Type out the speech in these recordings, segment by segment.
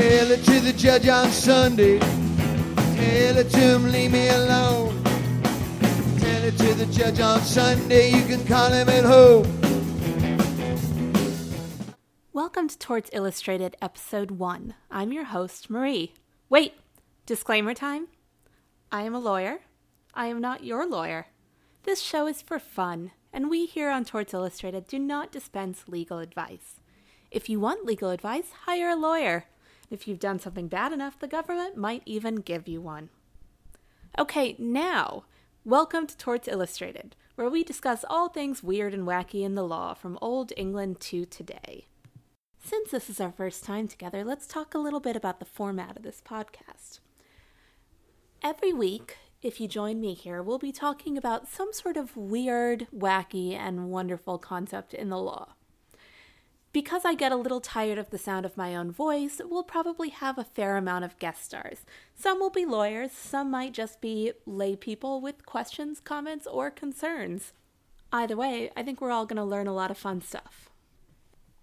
Tell it to the judge on Sunday. Tell it to him, leave me alone. Tell it to the judge on Sunday. You can call him at home. Welcome to Torts Illustrated, Episode 1. I'm your host, Marie. Wait, disclaimer time? I am a lawyer. I am not your lawyer. This show is for fun, and we here on Torts Illustrated do not dispense legal advice. If you want legal advice, hire a lawyer. If you've done something bad enough, the government might even give you one. Okay, now, welcome to Torts Illustrated, where we discuss all things weird and wacky in the law from old England to today. Since this is our first time together, let's talk a little bit about the format of this podcast. Every week, if you join me here, we'll be talking about some sort of weird, wacky, and wonderful concept in the law. Because I get a little tired of the sound of my own voice, we'll probably have a fair amount of guest stars. Some will be lawyers, some might just be lay people with questions, comments, or concerns. Either way, I think we're all going to learn a lot of fun stuff.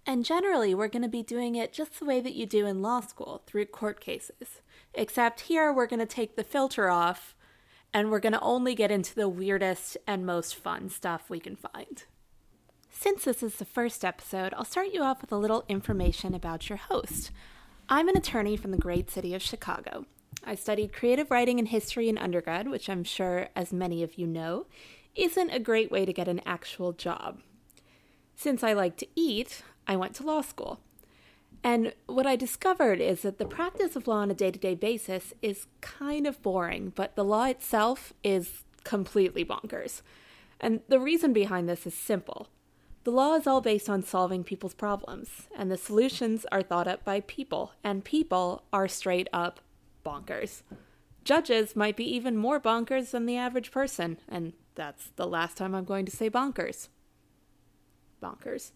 And generally, we're going to be doing it just the way that you do in law school, through court cases. Except here, we're going to take the filter off and we're going to only get into the weirdest and most fun stuff we can find. Since this is the first episode, I'll start you off with a little information about your host. I'm an attorney from the great city of Chicago. I studied creative writing and history in undergrad, which I'm sure, as many of you know, isn't a great way to get an actual job. Since I like to eat, I went to law school. And what I discovered is that the practice of law on a day to day basis is kind of boring, but the law itself is completely bonkers. And the reason behind this is simple the law is all based on solving people's problems, and the solutions are thought up by people, and people are straight up bonkers. Judges might be even more bonkers than the average person, and that's the last time I'm going to say bonkers. Bonkers.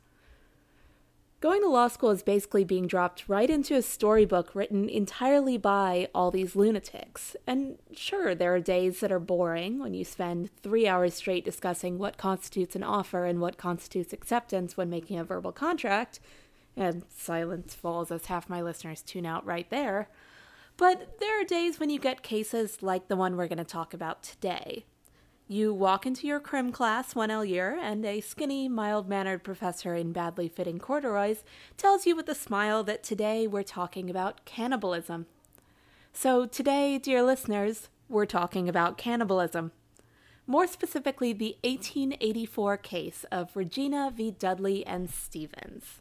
Going to law school is basically being dropped right into a storybook written entirely by all these lunatics. And sure, there are days that are boring when you spend three hours straight discussing what constitutes an offer and what constitutes acceptance when making a verbal contract. And silence falls as half my listeners tune out right there. But there are days when you get cases like the one we're going to talk about today, you walk into your crim class one L year, and a skinny, mild mannered professor in badly fitting corduroys tells you with a smile that today we're talking about cannibalism. So, today, dear listeners, we're talking about cannibalism. More specifically, the 1884 case of Regina v. Dudley and Stephens.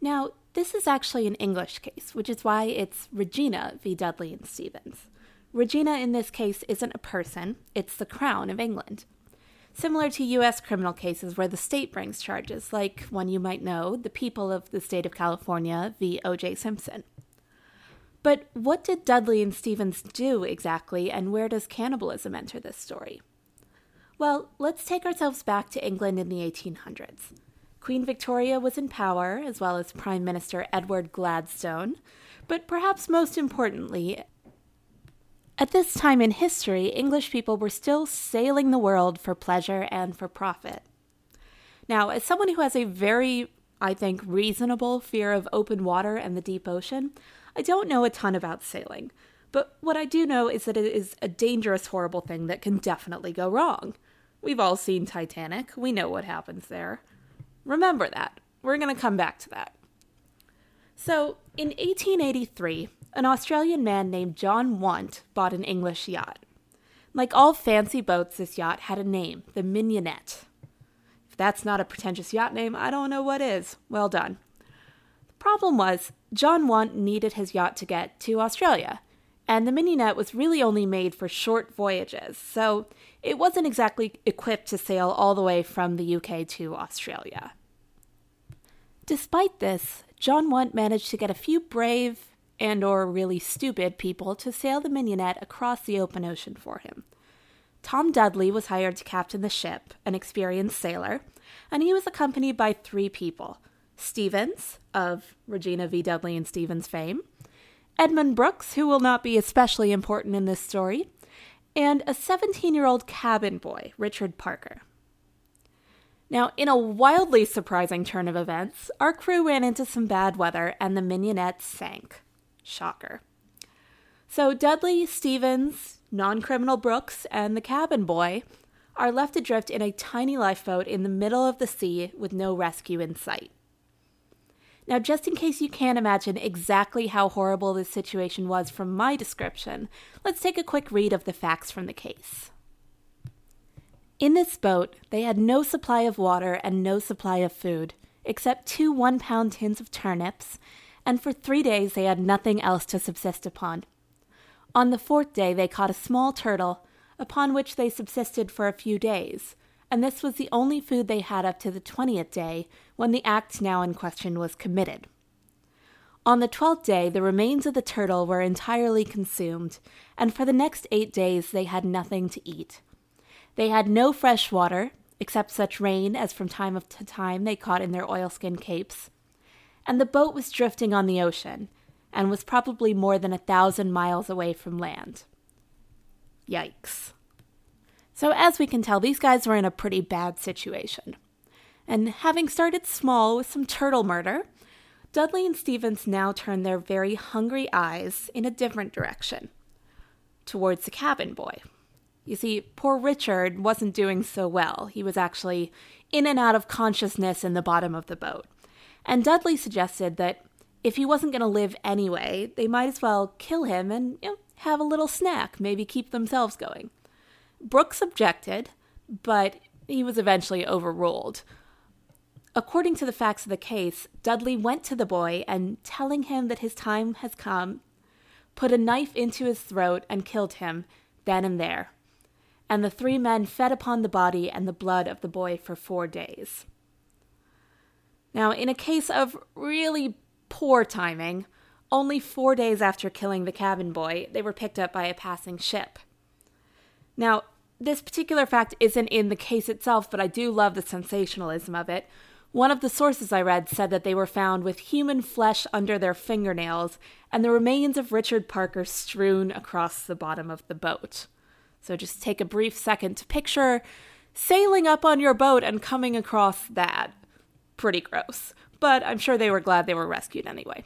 Now, this is actually an English case, which is why it's Regina v. Dudley and Stephens. Regina, in this case, isn't a person, it's the Crown of England. Similar to U.S. criminal cases where the state brings charges, like one you might know, the people of the state of California v. O.J. Simpson. But what did Dudley and Stephens do exactly, and where does cannibalism enter this story? Well, let's take ourselves back to England in the 1800s. Queen Victoria was in power, as well as Prime Minister Edward Gladstone, but perhaps most importantly, at this time in history, English people were still sailing the world for pleasure and for profit. Now, as someone who has a very, I think, reasonable fear of open water and the deep ocean, I don't know a ton about sailing. But what I do know is that it is a dangerous, horrible thing that can definitely go wrong. We've all seen Titanic, we know what happens there. Remember that. We're going to come back to that. So, in 1883, an Australian man named John Want bought an English yacht. Like all fancy boats, this yacht had a name, the Mignonette. If that's not a pretentious yacht name, I don't know what is. Well done. The problem was, John Want needed his yacht to get to Australia, and the Mignonette was really only made for short voyages, so it wasn't exactly equipped to sail all the way from the UK to Australia. Despite this, John Want managed to get a few brave and or really stupid people to sail the Mignonette across the open ocean for him. Tom Dudley was hired to captain the ship, an experienced sailor, and he was accompanied by three people Stephens, of Regina v. Dudley and Stephens fame, Edmund Brooks, who will not be especially important in this story, and a 17 year old cabin boy, Richard Parker. Now, in a wildly surprising turn of events, our crew ran into some bad weather and the Mignonette sank. Shocker. So Dudley, Stephens, non criminal Brooks, and the cabin boy are left adrift in a tiny lifeboat in the middle of the sea with no rescue in sight. Now, just in case you can't imagine exactly how horrible this situation was from my description, let's take a quick read of the facts from the case. In this boat, they had no supply of water and no supply of food, except two one pound tins of turnips, and for three days they had nothing else to subsist upon. On the fourth day, they caught a small turtle, upon which they subsisted for a few days, and this was the only food they had up to the twentieth day, when the act now in question was committed. On the twelfth day, the remains of the turtle were entirely consumed, and for the next eight days they had nothing to eat. They had no fresh water, except such rain as from time to time they caught in their oilskin capes, and the boat was drifting on the ocean, and was probably more than a thousand miles away from land. Yikes. So, as we can tell, these guys were in a pretty bad situation. And having started small with some turtle murder, Dudley and Stephens now turned their very hungry eyes in a different direction towards the cabin boy. You see, poor Richard wasn't doing so well. He was actually in and out of consciousness in the bottom of the boat. And Dudley suggested that if he wasn't going to live anyway, they might as well kill him and you know, have a little snack, maybe keep themselves going. Brooks objected, but he was eventually overruled. According to the facts of the case, Dudley went to the boy and, telling him that his time has come, put a knife into his throat and killed him then and there. And the three men fed upon the body and the blood of the boy for four days. Now, in a case of really poor timing, only four days after killing the cabin boy, they were picked up by a passing ship. Now, this particular fact isn't in the case itself, but I do love the sensationalism of it. One of the sources I read said that they were found with human flesh under their fingernails and the remains of Richard Parker strewn across the bottom of the boat. So just take a brief second to picture sailing up on your boat and coming across that. Pretty gross, but I'm sure they were glad they were rescued anyway.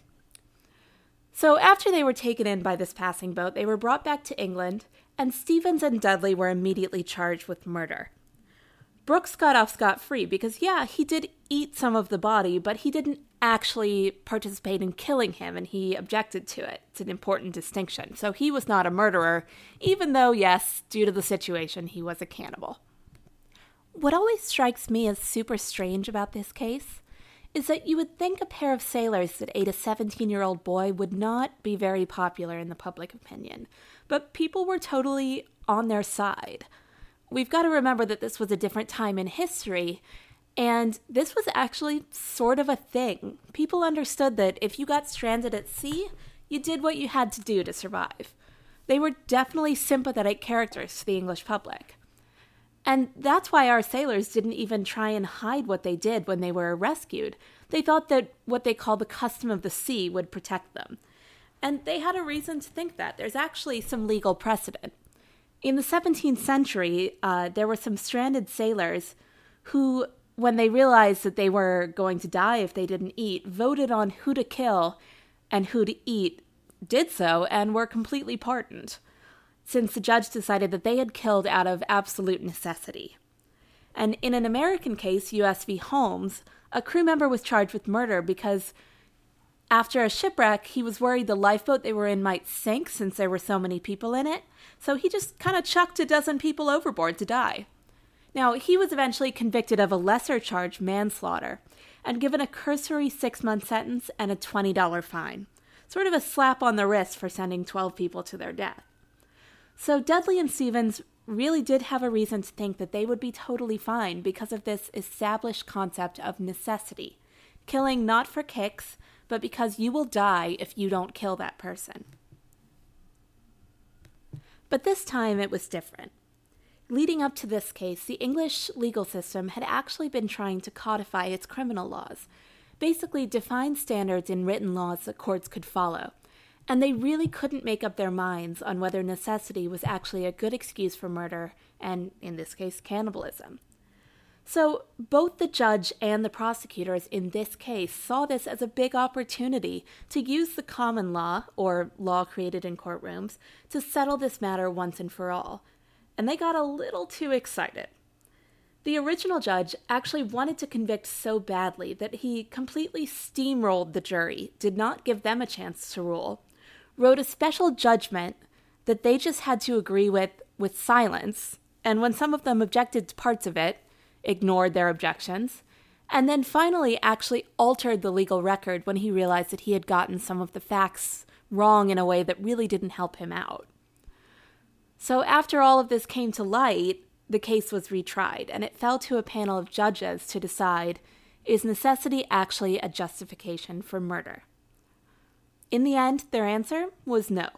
So, after they were taken in by this passing boat, they were brought back to England and Stephens and Dudley were immediately charged with murder. Brooks got off scot free because, yeah, he did eat some of the body, but he didn't actually participate in killing him and he objected to it. It's an important distinction. So he was not a murderer, even though, yes, due to the situation, he was a cannibal. What always strikes me as super strange about this case is that you would think a pair of sailors that ate a 17 year old boy would not be very popular in the public opinion but people were totally on their side. We've got to remember that this was a different time in history, and this was actually sort of a thing. People understood that if you got stranded at sea, you did what you had to do to survive. They were definitely sympathetic characters to the English public. And that's why our sailors didn't even try and hide what they did when they were rescued. They thought that what they call the custom of the sea would protect them. And they had a reason to think that. There's actually some legal precedent. In the 17th century, uh, there were some stranded sailors who, when they realized that they were going to die if they didn't eat, voted on who to kill and who to eat, did so, and were completely pardoned, since the judge decided that they had killed out of absolute necessity. And in an American case, US v. Holmes, a crew member was charged with murder because after a shipwreck, he was worried the lifeboat they were in might sink since there were so many people in it, so he just kind of chucked a dozen people overboard to die. Now, he was eventually convicted of a lesser charge, manslaughter, and given a cursory six month sentence and a $20 fine. Sort of a slap on the wrist for sending 12 people to their death. So, Dudley and Stephens really did have a reason to think that they would be totally fine because of this established concept of necessity killing not for kicks, but because you will die if you don't kill that person. But this time it was different. Leading up to this case, the English legal system had actually been trying to codify its criminal laws, basically define standards in written laws that courts could follow, and they really couldn't make up their minds on whether necessity was actually a good excuse for murder and, in this case, cannibalism. So, both the judge and the prosecutors in this case saw this as a big opportunity to use the common law, or law created in courtrooms, to settle this matter once and for all. And they got a little too excited. The original judge actually wanted to convict so badly that he completely steamrolled the jury, did not give them a chance to rule, wrote a special judgment that they just had to agree with with silence, and when some of them objected to parts of it, ignored their objections, and then finally actually altered the legal record when he realized that he had gotten some of the facts wrong in a way that really didn't help him out. So, after all of this came to light, the case was retried, and it fell to a panel of judges to decide is necessity actually a justification for murder? In the end, their answer was no.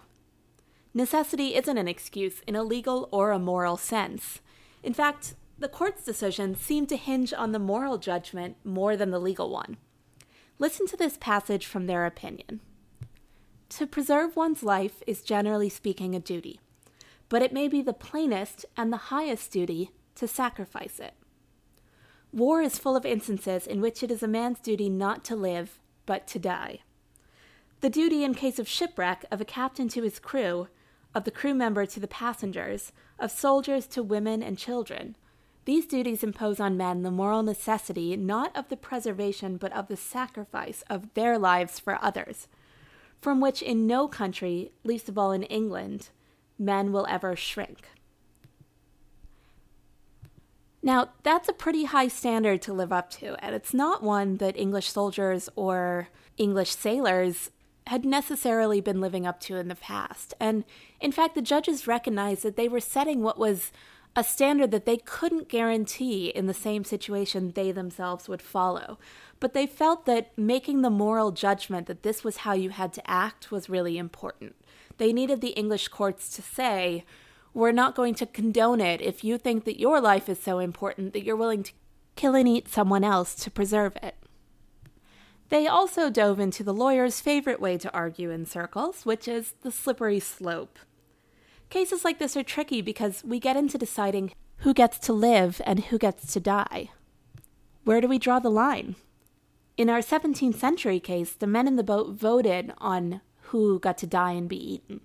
Necessity isn't an excuse in a legal or a moral sense. In fact, the court's decision seemed to hinge on the moral judgment more than the legal one. Listen to this passage from their opinion. To preserve one's life is generally speaking a duty, but it may be the plainest and the highest duty to sacrifice it. War is full of instances in which it is a man's duty not to live, but to die. The duty in case of shipwreck of a captain to his crew, of the crew member to the passengers, of soldiers to women and children, these duties impose on men the moral necessity not of the preservation but of the sacrifice of their lives for others, from which in no country, least of all in England, men will ever shrink. Now, that's a pretty high standard to live up to, and it's not one that English soldiers or English sailors had necessarily been living up to in the past. And in fact, the judges recognized that they were setting what was a standard that they couldn't guarantee in the same situation they themselves would follow. But they felt that making the moral judgment that this was how you had to act was really important. They needed the English courts to say, we're not going to condone it if you think that your life is so important that you're willing to kill and eat someone else to preserve it. They also dove into the lawyer's favorite way to argue in circles, which is the slippery slope. Cases like this are tricky because we get into deciding who gets to live and who gets to die. Where do we draw the line? In our 17th century case, the men in the boat voted on who got to die and be eaten.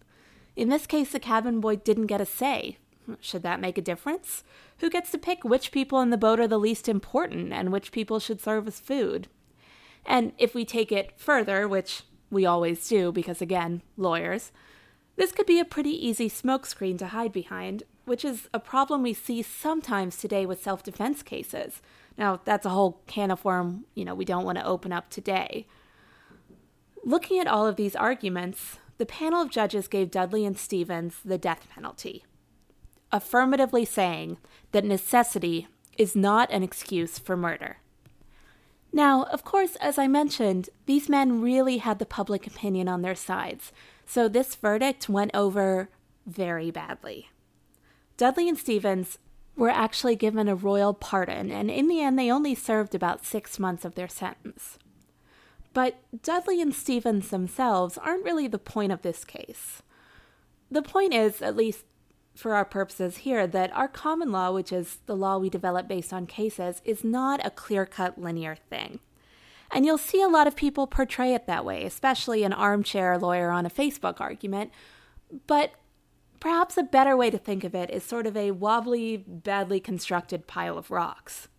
In this case, the cabin boy didn't get a say. Should that make a difference? Who gets to pick which people in the boat are the least important and which people should serve as food? And if we take it further, which we always do because, again, lawyers, this could be a pretty easy smokescreen to hide behind, which is a problem we see sometimes today with self defense cases. Now, that's a whole can of worm, you know, we don't want to open up today. Looking at all of these arguments, the panel of judges gave Dudley and Stephens the death penalty, affirmatively saying that necessity is not an excuse for murder. Now, of course, as I mentioned, these men really had the public opinion on their sides, so this verdict went over very badly. Dudley and Stephens were actually given a royal pardon, and in the end, they only served about six months of their sentence. But Dudley and Stephens themselves aren't really the point of this case. The point is, at least for our purposes here, that our common law, which is the law we develop based on cases, is not a clear cut linear thing. And you'll see a lot of people portray it that way, especially an armchair lawyer on a Facebook argument. But perhaps a better way to think of it is sort of a wobbly, badly constructed pile of rocks.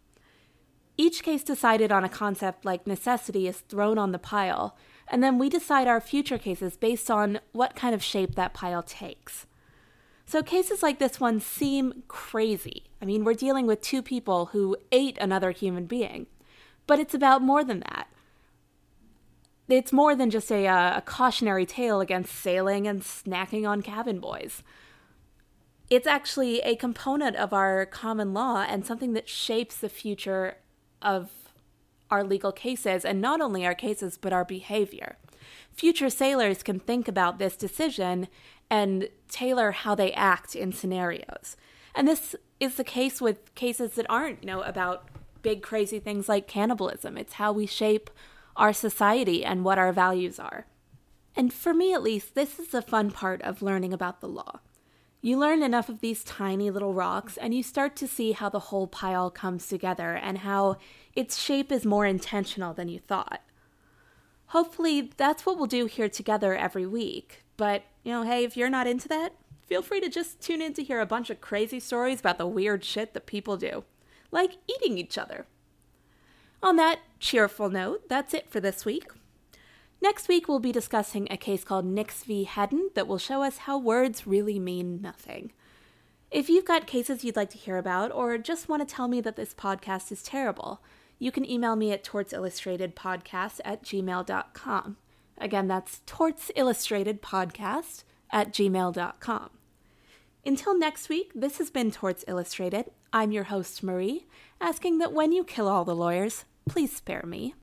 Each case decided on a concept like necessity is thrown on the pile, and then we decide our future cases based on what kind of shape that pile takes. So cases like this one seem crazy. I mean, we're dealing with two people who ate another human being. But it's about more than that. It's more than just a, uh, a cautionary tale against sailing and snacking on cabin boys. It's actually a component of our common law and something that shapes the future of our legal cases, and not only our cases, but our behavior. Future sailors can think about this decision and tailor how they act in scenarios. And this is the case with cases that aren't, you know, about big crazy things like cannibalism. It's how we shape our society and what our values are. And for me at least, this is the fun part of learning about the law. You learn enough of these tiny little rocks, and you start to see how the whole pile comes together and how its shape is more intentional than you thought. Hopefully, that's what we'll do here together every week. But, you know, hey, if you're not into that, feel free to just tune in to hear a bunch of crazy stories about the weird shit that people do, like eating each other. On that cheerful note, that's it for this week. Next week, we'll be discussing a case called Nix v. Hedden that will show us how words really mean nothing. If you've got cases you'd like to hear about, or just want to tell me that this podcast is terrible, you can email me at tortsillustratedpodcast at gmail.com. Again, that's tortsillustratedpodcast at gmail.com. Until next week, this has been Torts Illustrated. I'm your host, Marie, asking that when you kill all the lawyers, please spare me.